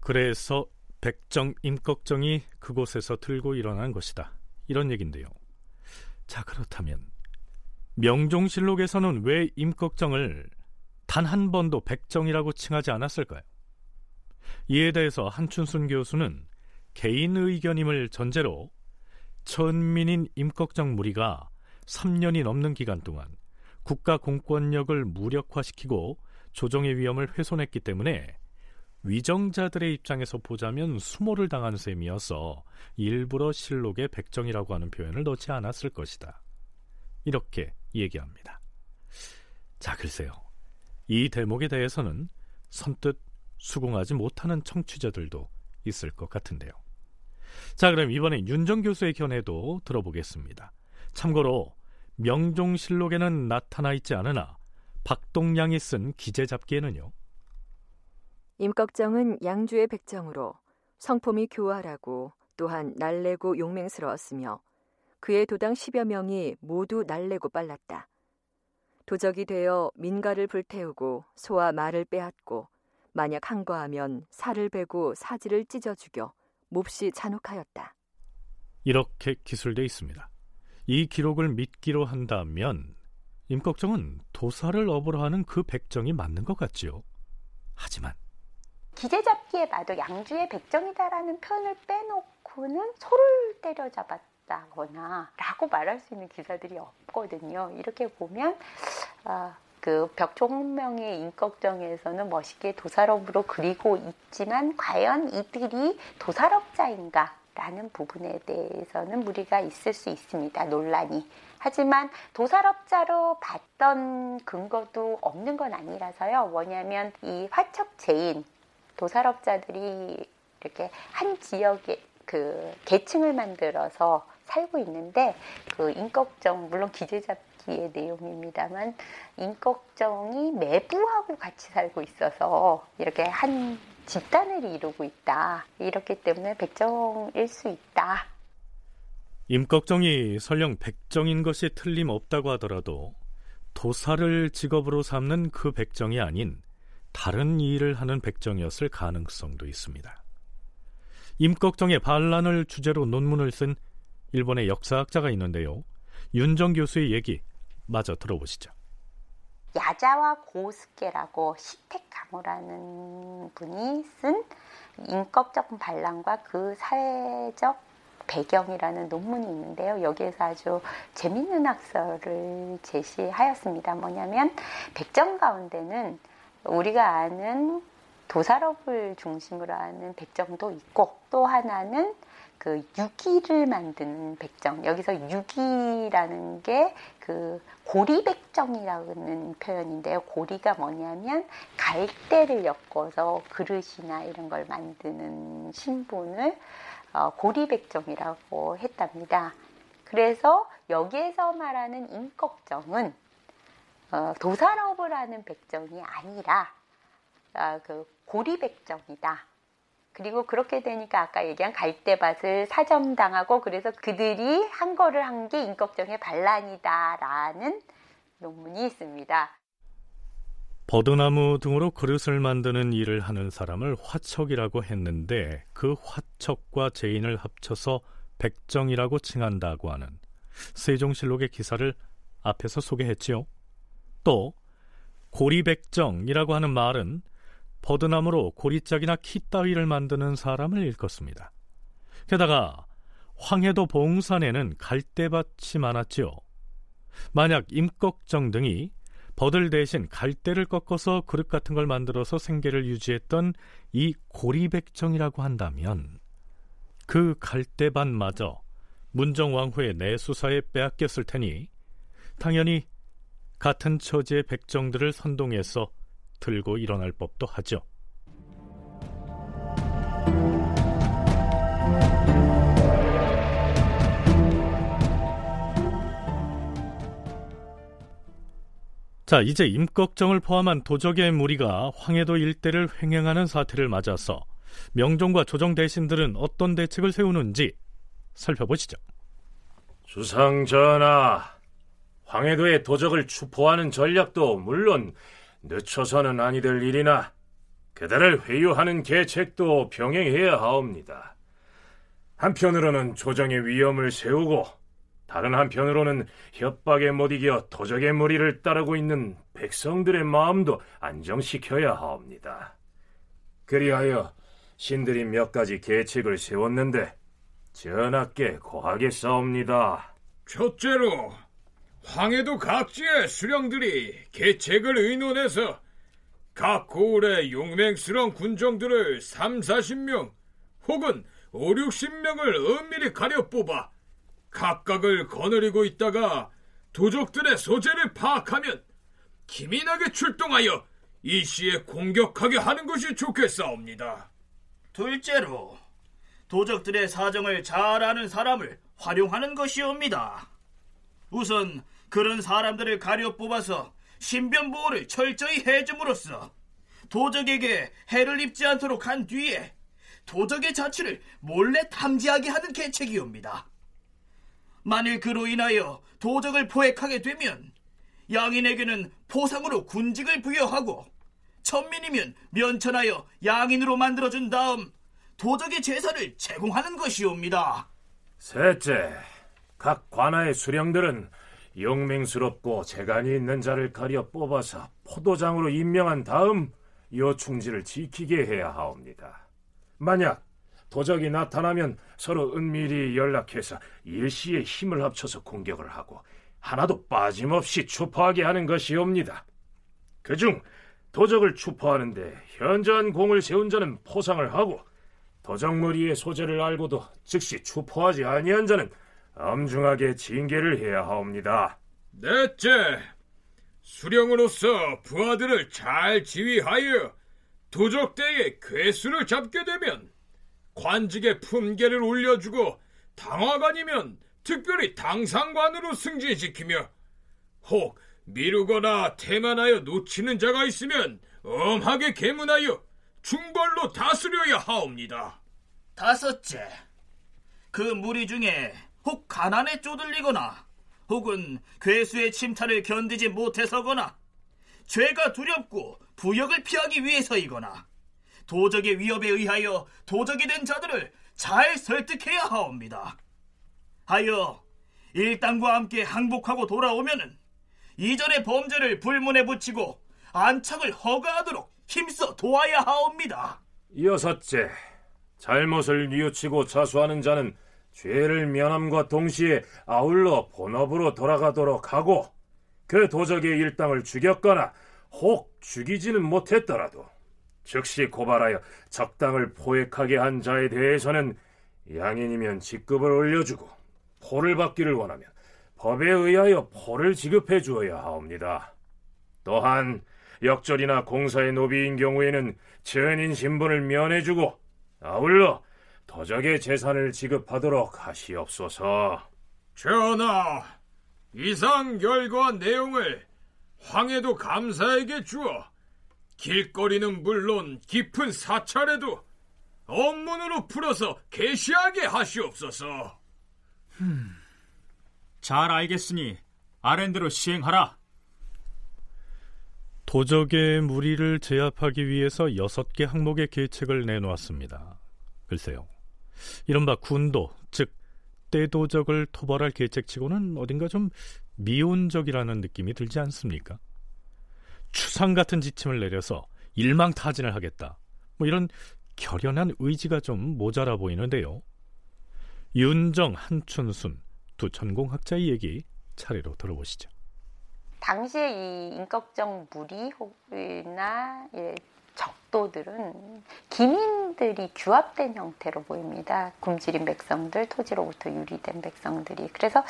E: 그래서 백정 임꺽정이 그곳에서 들고 일어난 것이다. 이런 얘긴데요. 자 그렇다면 명종실록에서는 왜 임꺽정을 단 한 번도 백정이라고 칭하지 않았을까요? 이에 대해서 한춘순 교수는 개인 의견임을 전제로 천민인 임꺽정 무리가 3년이 넘는 기간 동안 국가 공권력을 무력화시키고 조정의 위험을 훼손했기 때문에 위정자들의 입장에서 보자면 수모를 당한 셈이어서 일부러 실록에 백정이라고 하는 표현을 넣지 않았을 것이다. 이렇게 얘기합니다. 자, 글쎄요. 이 대목에 대해서는 선뜻 수긍하지 못하는 청취자들도 있을 것 같은데요. 자, 그럼 이번엔 윤정 교수의 견해도 들어보겠습니다. 참고로 명종실록에는 나타나 있지 않으나 박동량이 쓴 기재 잡기에는요.
D: 임꺽정은 양주의 백정으로 성품이 교활하고 또한 날래고 용맹스러웠으며 그의 도당 10여 명이 모두 날래고 빨랐다. 도적이 되어 민가를 불태우고 소와 말을 빼앗고 만약 항거하면 살을 베고 사지를 찢어 죽여 몹시 잔혹하였다.
E: 이렇게 기술돼 있습니다. 이 기록을 믿기로 한다면 임꺽정은 도사를 업으로 하는 그 백정이 맞는 것 같지요. 하지만
N: 기재잡기에 봐도 양주의 백정이다라는 표현을 빼놓고는 소를 때려잡았다거나 라고 말할 수 있는 기사들이 없거든요. 이렇게 보면 아, 그 벽종명의 인꺽정에서는 멋있게 도살업으로 그리고 있지만 과연 이들이 도살업자인가? 라는 부분에 대해서는 무리가 있을 수 있습니다. 논란이. 하지만 도살업자로 봤던 근거도 없는 건 아니라서요. 뭐냐면 이 화척제인 도살업자들이 이렇게 한 지역에 그 계층을 만들어서 살고 있는데 그 임꺽정 물론 기재잡기의 내용입니다만 임꺽정이 매부하고 같이 살고 있어서 이렇게 한 집단을 이루고 있다. 이렇기 때문에 백정일 수 있다.
E: 임꺽정이 설령 백정인 것이 틀림없다고 하더라도 도사를 직업으로 삼는 그 백정이 아닌 다른 일을 하는 백정이었을 가능성도 있습니다. 임꺽정의 반란을 주제로 논문을 쓴 일본의 역사학자가 있는데요. 윤정 교수의 얘기 마저 들어보시죠.
N: 야자와 고스케라고 시택가모라는 분이 쓴 인격적 반란과 그 사회적 배경이라는 논문이 있는데요. 여기에서 아주 재밌는 학설을 제시하였습니다. 뭐냐면 백정 가운데는 우리가 아는 도살업을 중심으로 하는 백정도 있고 또 하나는 그 유기를 만드는 백정 여기서 유기라는 게 그 고리백정이라는 표현인데요. 고리가 뭐냐면 갈대를 엮어서 그릇이나 이런 걸 만드는 신분을 어, 고리백정이라고 했답니다. 그래서 여기에서 말하는 임꺽정은 어, 도살업을 하는 백정이 아니라 아, 그 고리백정이다. 그리고 그렇게 되니까 아까 얘기한 갈대밭을 사점당하고 그래서 그들이 한 거를 한 게 인격정의 반란이다라는 논문이 있습니다.
E: 버드나무 등으로 그릇을 만드는 일을 하는 사람을 화척이라고 했는데 그 화척과 제인을 합쳐서 백정이라고 칭한다고 하는 세종실록의 기사를 앞에서 소개했지요. 또 고리백정이라고 하는 말은 버드나무로 고리짝이나 키 따위를 만드는 사람을 일컫습니다. 게다가 황해도 봉산에는 갈대밭이 많았지요. 만약 임꺽정 등이 버들 대신 갈대를 꺾어서 그릇 같은 걸 만들어서 생계를 유지했던 이 고리백정이라고 한다면 그 갈대밭마저 문정왕후의 내수사에 빼앗겼을 테니 당연히 같은 처지의 백정들을 선동해서 들고 일어날 법도 하죠. 자, 이제 임꺽정을 포함한 도적의 무리가 황해도 일대를 횡행하는 사태를 맞아서 명종과 조정 대신들은 어떤 대책을 세우는지 살펴보시죠.
F: 주상 전하, 황해도의 도적을 추포하는 전략도 물론 늦춰서는 아니 될 일이나 그들을 회유하는 계책도 병행해야 하옵니다. 한편으로는 조정의 위험을 세우고 다른 한편으로는 협박에 못 이겨 도적의 무리를 따르고 있는 백성들의 마음도 안정시켜야 하옵니다. 그리하여 신들이 몇 가지 계책을 세웠는데 전하께 고하게 싸웁니다.
A: 첫째로 황해도 각지의 수령들이 계책을 의논해서 각 고을의 용맹스러운 군정들을 3, 40명 혹은 5, 60명을 은밀히 가려 뽑아 각각을 거느리고 있다가 도적들의 소재를 파악하면 기민하게 출동하여 이시에 공격하게 하는 것이 좋겠사옵니다.
C: 둘째로 도적들의 사정을 잘 아는 사람을 활용하는 것이옵니다. 우선 그런 사람들을 가려 뽑아서 신변 보호를 철저히 해줌으로써 도적에게 해를 입지 않도록 한 뒤에 도적의 자취를 몰래 탐지하게 하는 계책이옵니다. 만일 그로 인하여 도적을 포획하게 되면 양인에게는 포상으로 군직을 부여하고 천민이면 면천하여 양인으로 만들어준 다음 도적의 제사를 제공하는 것이옵니다.
F: 셋째, 각 관아의 수령들은 용맹스럽고 재간이 있는 자를 가려 뽑아서 포도장으로 임명한 다음 여충지를 지키게 해야 하옵니다. 만약 도적이 나타나면 서로 은밀히 연락해서 일시에 힘을 합쳐서 공격을 하고 하나도 빠짐없이 추포하게 하는 것이옵니다. 그중 도적을 추포하는데 현저한 공을 세운 자는 포상을 하고 도적무리의 소재를 알고도 즉시 추포하지 아니한 자는 엄중하게 징계를 해야 하옵니다.
A: 넷째, 수령으로서 부하들을 잘 지휘하여 도적대의 괴수를 잡게 되면 관직의 품계를 올려주고 당화관이면 특별히 당상관으로 승진시키며 혹 미루거나 태만하여 놓치는 자가 있으면 엄하게 계문하여 중벌로 다스려야 하옵니다.
C: 다섯째, 그 무리 중에 혹 가난에 쪼들리거나 혹은 괴수의 침탈을 견디지 못해서거나 죄가 두렵고 부역을 피하기 위해서이거나 도적의 위협에 의하여 도적이 된 자들을 잘 설득해야 하옵니다. 하여 일당과 함께 항복하고 돌아오면은 이전의 범죄를 불문에 붙이고 안착을 허가하도록 힘써 도와야 하옵니다.
F: 여섯째, 잘못을 뉘우치고 자수하는 자는 죄를 면함과 동시에 아울러 본업으로 돌아가도록 하고 그 도적의 일당을 죽였거나 혹 죽이지는 못했더라도 즉시 고발하여 적당을 포획하게 한 자에 대해서는 양인이면 직급을 올려주고 포를 받기를 원하면 법에 의하여 포를 지급해 주어야 하옵니다. 또한 역절이나 공사의 노비인 경우에는 전인 신분을 면해주고 아울러 도적의 재산을 지급하도록 하시옵소서.
A: 전하, 이상 결과 내용을 황해도 감사에게 주어 길거리는 물론 깊은 사찰에도 업문으로 풀어서 계시하게 하시옵소서.
L: 음, 잘 알겠으니 아랜대로 시행하라.
E: 도적의 무리를 제압하기 위해서 여섯 개 항목의 계책을 내놓았습니다. 글쎄요. 이른바 군도, 즉 떼도적을 토벌할 계책치고는 어딘가 좀 미온적이라는 느낌이 들지 않습니까? 추상 같은 지침을 내려서 일망타진을 하겠다. 뭐 이런 결연한 의지가 좀 모자라 보이는데요. 윤정, 한춘순 두 전공학자의 얘기 차례로 들어보시죠.
N: 당시에 이 인격적 무리나 적도들은 기민들이 규합된 형태로 보입니다. 굶주린 백성들, 토지로부터 유리된 백성들이. 그래서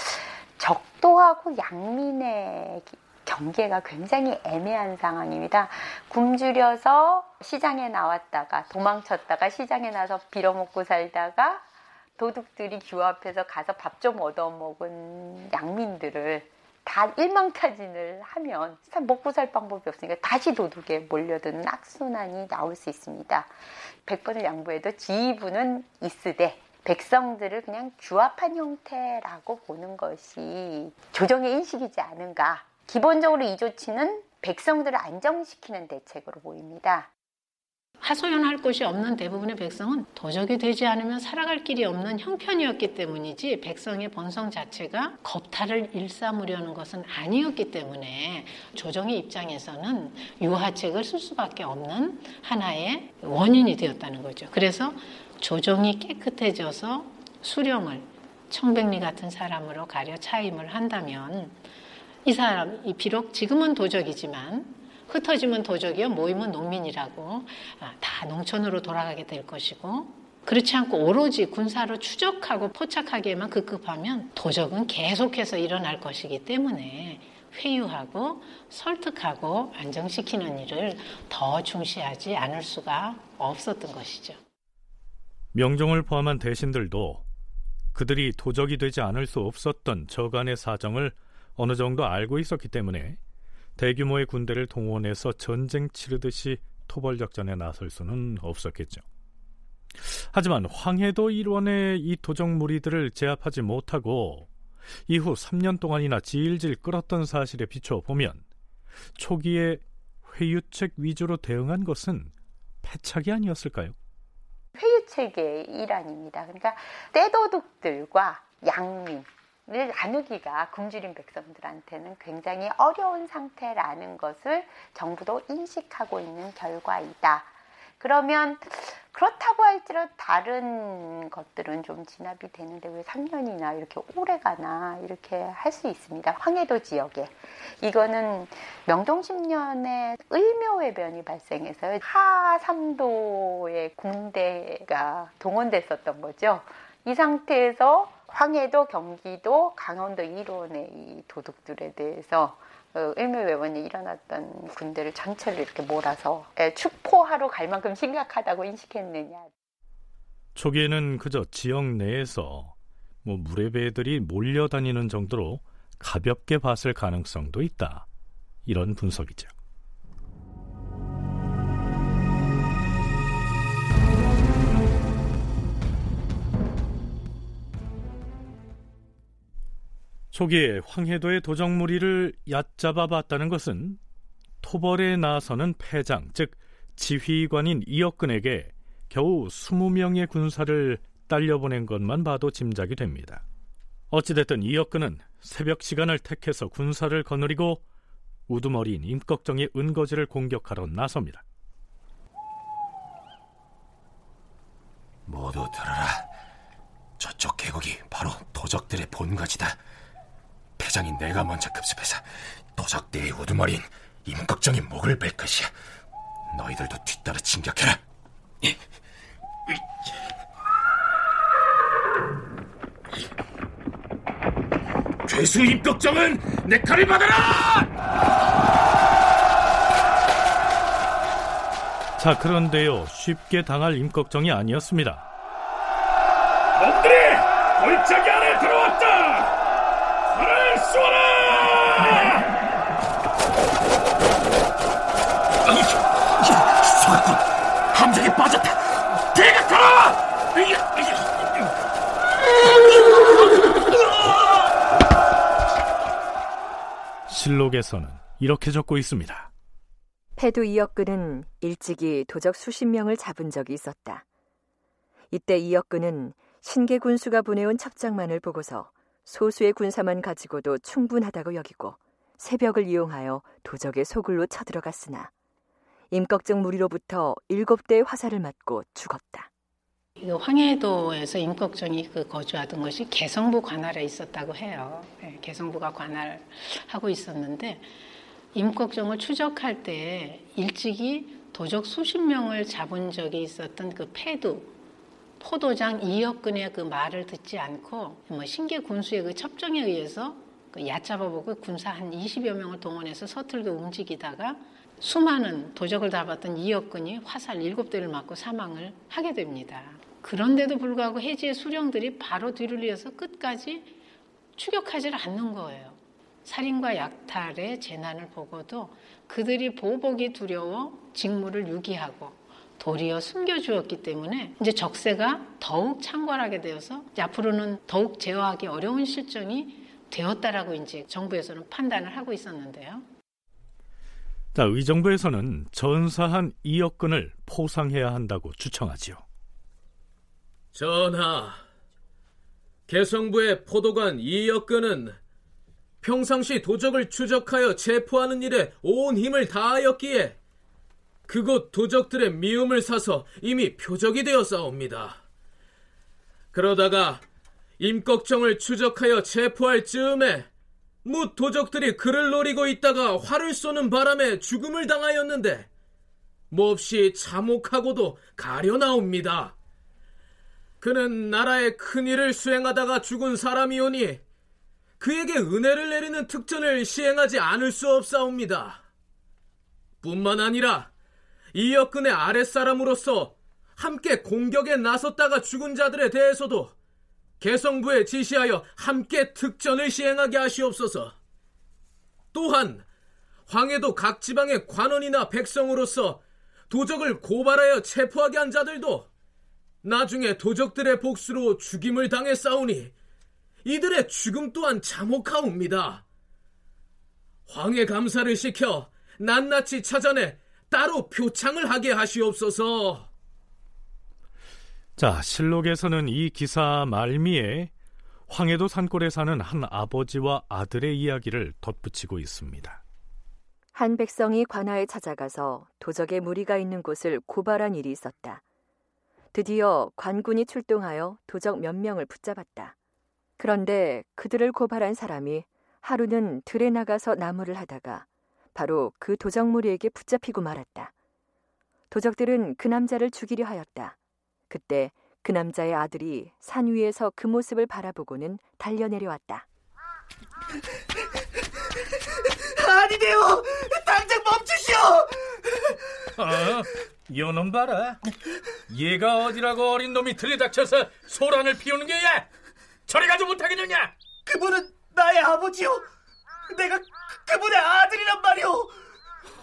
N: 적도하고 양민의 경계가 굉장히 애매한 상황입니다. 굶주려서 시장에 나왔다가 도망쳤다가 시장에 나서 빌어먹고 살다가 도둑들이 규합해서 가서 밥 좀 얻어먹은 양민들을 다 일망타진을 하면 먹고 살 방법이 없으니까 다시 도둑에 몰려드는 악순환이 나올 수 있습니다. 100번을 양보해도 지휘부는 있으되 백성들을 그냥 규합한 형태라고 보는 것이 조정의 인식이지 않은가. 기본적으로 이 조치는 백성들을 안정시키는 대책으로 보입니다.
J: 하소연할 곳이 없는 대부분의 백성은 도적이 되지 않으면 살아갈 길이 없는 형편이었기 때문이지 백성의 본성 자체가 겁탈을 일삼으려는 것은 아니었기 때문에 조정의 입장에서는 유하책을 쓸 수밖에 없는 하나의 원인이 되었다는 거죠. 그래서 조정이 깨끗해져서 수령을 청백리 같은 사람으로 가려 차임을 한다면 이 사람이 비록 지금은 도적이지만 흩어지면 도적이요, 모이면 농민이라고 아, 다 농촌으로 돌아가게 될 것이고 그렇지 않고 오로지 군사로 추적하고 포착하기에만 급급하면 도적은 계속해서 일어날 것이기 때문에 회유하고 설득하고 안정시키는 일을 더 중시하지 않을 수가 없었던 것이죠.
E: 명종을 포함한 대신들도 그들이 도적이 되지 않을 수 없었던 저간의 사정을 어느 정도 알고 있었기 때문에 대규모의 군대를 동원해서 전쟁 치르듯이 토벌작전에 나설 수는 없었겠죠. 하지만 황해도 일원의 이 도적 무리들을 제압하지 못하고 이후 3년 동안이나 질질 끌었던 사실에 비춰 보면 초기에 회유책 위주로 대응한 것은 패착이 아니었을까요?
N: 회유책의 일환입니다. 그러니까 떼도둑들과 양민, 을 나누기가 굶주린 백성들한테는 굉장히 어려운 상태라는 것을 정부도 인식하고 있는 결과이다. 그러면 그렇다고 할지라도 다른 것들은 좀 진압이 되는데 왜 3년이나 이렇게 오래 가나 이렇게 할 수 있습니다. 황해도 지역에. 이거는 명종 10년에 을묘해변이 발생해서 하삼도의 군대가 동원됐었던 거죠. 이 상태에서 황해도, 경기도, 강원도 일원의 이 도둑들에 대해서 어, 일묘외원이 일어났던 군대를 전체를 이렇게 몰아서 예, 축포하러 갈 만큼 심각하다고 인식했느냐.
E: 초기에는 그저 지역 내에서 뭐 무례배들이 몰려다니는 정도로 가볍게 봤을 가능성도 있다. 이런 분석이죠. 초기에 황해도의 도적무리를 얕잡아 봤다는 것은 토벌에 나서는 패장, 즉 지휘관인 이혁근에게 겨우 20명의 군사를 딸려보낸 것만 봐도 짐작이 됩니다. 어찌됐든 이혁근은 새벽 시간을 택해서 군사를 거느리고 우두머리인 임꺽정의 은거지를 공격하러 나섭니다.
P: 모두 들어라. 저쪽 계곡이 바로 도적들의 본거지다. 패장인 내가 먼저 급습해서 도적대의 우두머리인 임꺽정의 목을 뺄 것이야. 너희들도 뒤따라 진격해라.
H: 죄수 임꺽정은 내 칼을 받아라!
E: 자, 그런데요. 쉽게 당할 임꺽정이 아니었습니다.
H: 놈들이 골짜기 안에 들어왔다! 활을 쏘아라!
P: 소각군 함정에 빠졌다. 대각하라!
E: 실록에서는 이렇게 적고 있습니다.
D: 패두 이역근은 일찍이 도적 수십 명을 잡은 적이 있었다. 이때 이역근은 신계 군수가 보내온 첩장만을 보고서 소수의 군사만 가지고도 충분하다고 여기고 새벽을 이용하여 도적의 소굴로 쳐들어갔으나 임꺽정 무리로부터 일곱 대의 화살을 맞고 죽었다.
J: 그 황해도에서 임꺽정이 그 거주하던 것이 개성부 관할에 있었다고 해요. 네, 개성부가 관할하고 있었는데 임꺽정을 추적할 때 일찍이 도적 수십 명을 잡은 적이 있었던 그 패두 포도장 이혁근의 그 말을 듣지 않고 뭐 신계 군수의 그 첩정에 의해서 그 얕잡아보고 군사 한 20여 명을 동원해서 서툴게 움직이다가 수많은 도적을 잡았던 이혁근이 화살 7대를 맞고 사망을 하게 됩니다. 그런데도 불구하고 해지의 수령들이 바로 뒤를 이어서 끝까지 추격하지 않는 거예요. 살인과 약탈의 재난을 보고도 그들이 보복이 두려워 직무를 유기하고 도리어 숨겨주었기 때문에 이제 적세가 더욱 창궐하게 되어서 앞으로는 더욱 제어하기 어려운 실정이 되었다라고 이제 정부에서는 판단을 하고 있었는데요.
E: 자, 의정부에서는 전사한 이역근을 포상해야 한다고 추청하지요.
O: 전하, 개성부의 포도관 이역근은 평상시 도적을 추적하여 체포하는 일에 온 힘을 다하였기에 그곳 도적들의 미움을 사서 이미 표적이 되어 싸웁니다. 그러다가 임꺽정을 추적하여 체포할 즈음에 무 도적들이 그를 노리고 있다가 활을 쏘는 바람에 죽음을 당하였는데 몹시 참혹하고도 가려 나옵니다. 그는 나라의 큰 일을 수행하다가 죽은 사람이오니 그에게 은혜를 내리는 특전을 시행하지 않을 수 없사옵니다. 뿐만 아니라 이역근의 아랫사람으로서 함께 공격에 나섰다가 죽은 자들에 대해서도 개성부에 지시하여 함께 특전을 시행하게 하시옵소서. 또한 황해도 각 지방의 관원이나 백성으로서 도적을 고발하여 체포하게 한 자들도 나중에 도적들의 복수로 죽임을 당해 싸우니 이들의 죽음 또한 참혹하옵니다. 황해 감사를 시켜 낱낱이 찾아내 따로 표창을 하게 하시옵소서.
E: 자, 실록에서는 이 기사 말미에 황해도 산골에 사는 한 아버지와 아들의 이야기를 덧붙이고 있습니다.
D: 한 백성이 관아에 찾아가서 도적의 무리가 있는 곳을 고발한 일이 있었다. 드디어 관군이 출동하여 도적 몇 명을 붙잡았다. 그런데 그들을 고발한 사람이 하루는 들에 나가서 나무를 하다가 바로 그 도적 무리에게 붙잡히고 말았다. 도적들은 그 남자를 죽이려 하였다. 그때 그 남자의 아들이 산 위에서 그 모습을 바라보고는 달려 내려왔다.
C: 아니돼요! 당장 멈추시오!
I: 어, 요놈 봐라. 얘가 어디라고 어린 놈이 들이닥쳐서 소란을 피우는 게야? 저리 가지 못하겠느냐?
C: 그분은 나의 아버지요. 내가 그분의 아들이란 말이오.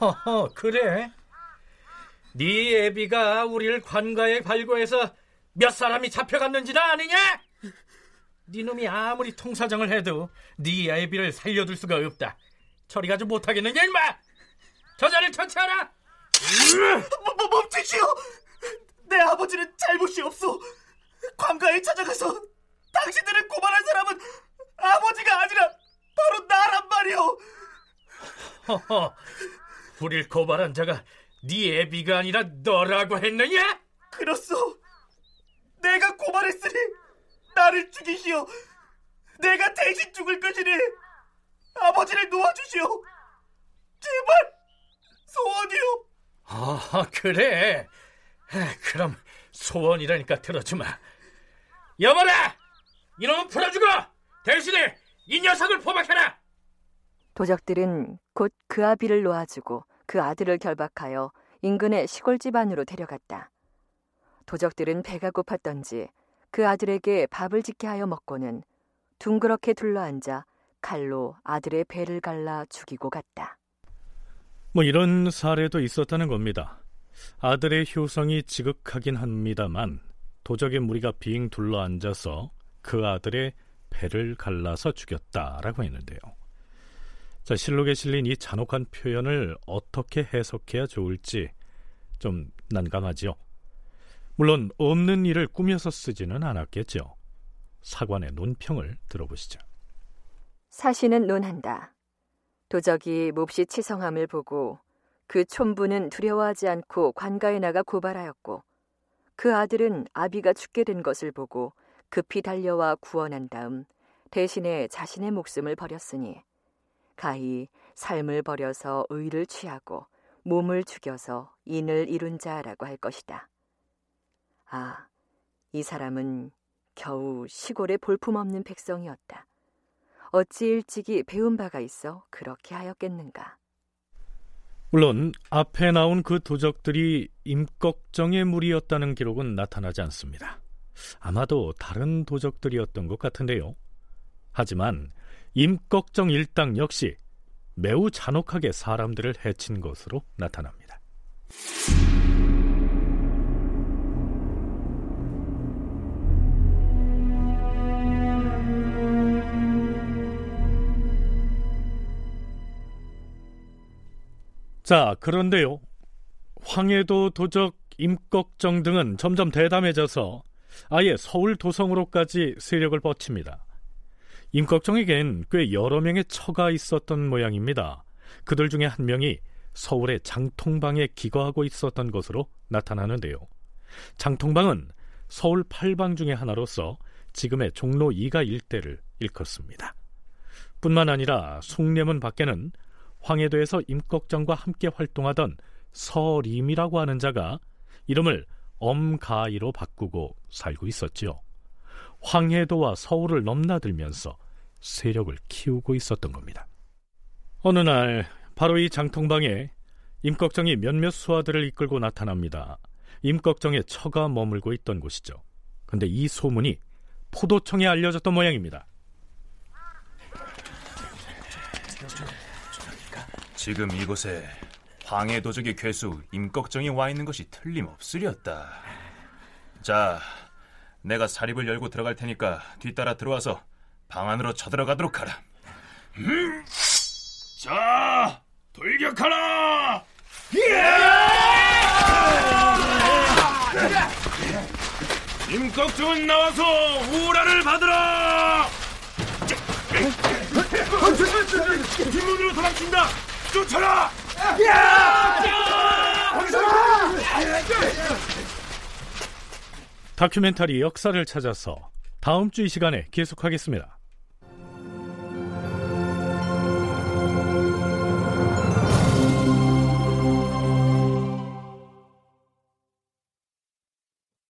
I: 허허, 그래? 네 애비가 우리를 관가에 발고해서 몇 사람이 잡혀갔는지는 아느냐? 네 놈이 아무리 통사정을 해도 네 애비를 살려둘 수가 없다. 저리 가지 못하겠느냐, 임마! 저자를 처치하라!
C: 뭐, 뭐, 멈추시오! 내 아버지는 잘못이 없소. 관가에 찾아가서 당신들을 고발한 사람은 아버지가 아니라 바로 나란 말이오.
I: 허허, 우릴 고발한 자가 네 애비가 아니라 너라고 했느냐?
C: 그렇소. 내가 고발했으니 나를 죽이시오. 내가 대신 죽을 것이니 아버지를 놓아주시오. 제발 소원이요.
I: 아, 그래. 그럼 소원이라니까 들어주마. 여보라! 이놈은 풀어주고 대신에 이 녀석을 포박해라!
D: 도적들은 곧 그 아비를 놓아주고 그 아들을 결박하여 인근의 시골 집안으로 데려갔다. 도적들은 배가 고팠던지 그 아들에게 밥을 짓게 하여 먹고는 둥그렇게 둘러앉아 칼로 아들의 배를 갈라 죽이고 갔다.
E: 뭐 이런 사례도 있었다는 겁니다. 아들의 효성이 지극하긴 합니다만 도적의 무리가 빙 둘러앉아서 그 아들의 배를 갈라서 죽였다라고 했는데요. 자, 실록에 실린 이 잔혹한 표현을 어떻게 해석해야 좋을지 좀 난감하지요. 물론 없는 일을 꾸며서 쓰지는 않았겠죠. 사관의 논평을 들어보시죠.
D: 사시는 논한다. 도적이 몹시 치성함을 보고 그 촌부는 두려워하지 않고 관가에 나가 고발하였고 그 아들은 아비가 죽게 된 것을 보고 급히 달려와 구원한 다음 대신에 자신의 목숨을 버렸으니 가히 삶을 버려서 의를 취하고 몸을 죽여서 인을 이룬 자라고 할 것이다. 아, 이 사람은 겨우 시골의 볼품없는 백성이었다. 어찌 일찍이 배운 바가 있어 그렇게 하였겠는가.
E: 물론 앞에 나온 그 도적들이 임꺽정의 무리였다는 기록은 나타나지 않습니다. 아마도 다른 도적들이었던 것 같은데요. 하지만 임꺽정 일당 역시 매우 잔혹하게 사람들을 해친 것으로 나타납니다. 자, 그런데요. 황해도 도적 임꺽정 등은 점점 대담해져서 아예 서울 도성으로까지 세력을 뻗칩니다. 임꺽정에겐 꽤 여러 명의 처가 있었던 모양입니다. 그들 중에 한 명이 서울의 장통방에 기거하고 있었던 것으로 나타나는데요. 장통방은 서울 팔방 중의 하나로서 지금의 종로 2가 일대를 일컫습니다. 뿐만 아니라 숭례문 밖에는 황해도에서 임꺽정과 함께 활동하던 서림이라고 하는 자가 이름을 엄가이로 바꾸고 살고 있었지요. 황해도와 서울을 넘나들면서 세력을 키우고 있었던 겁니다. 어느 날 바로 이 장통방에 임꺽정이 몇몇 수하들을 이끌고 나타납니다. 임꺽정의 처가 머물고 있던 곳이죠. 근데 이 소문이 포도청에 알려졌던 모양입니다.
P: 지금 이곳에 황해 도적의 괴수 임꺽정이 와 있는 것이 틀림없으렸다. 자, 내가 사립을 열고 들어갈 테니까 뒤따라 들어와서 방 안으로 쳐들어가도록 하라.
H: 음. 자, 돌격하라! 임꺽정은 나와서 우라를 받으라! 뒷문으로 도망친다! 쫓아라!
E: 다큐멘터리 역사를 찾아서 다음 주 이 시간에 계속하겠습니다.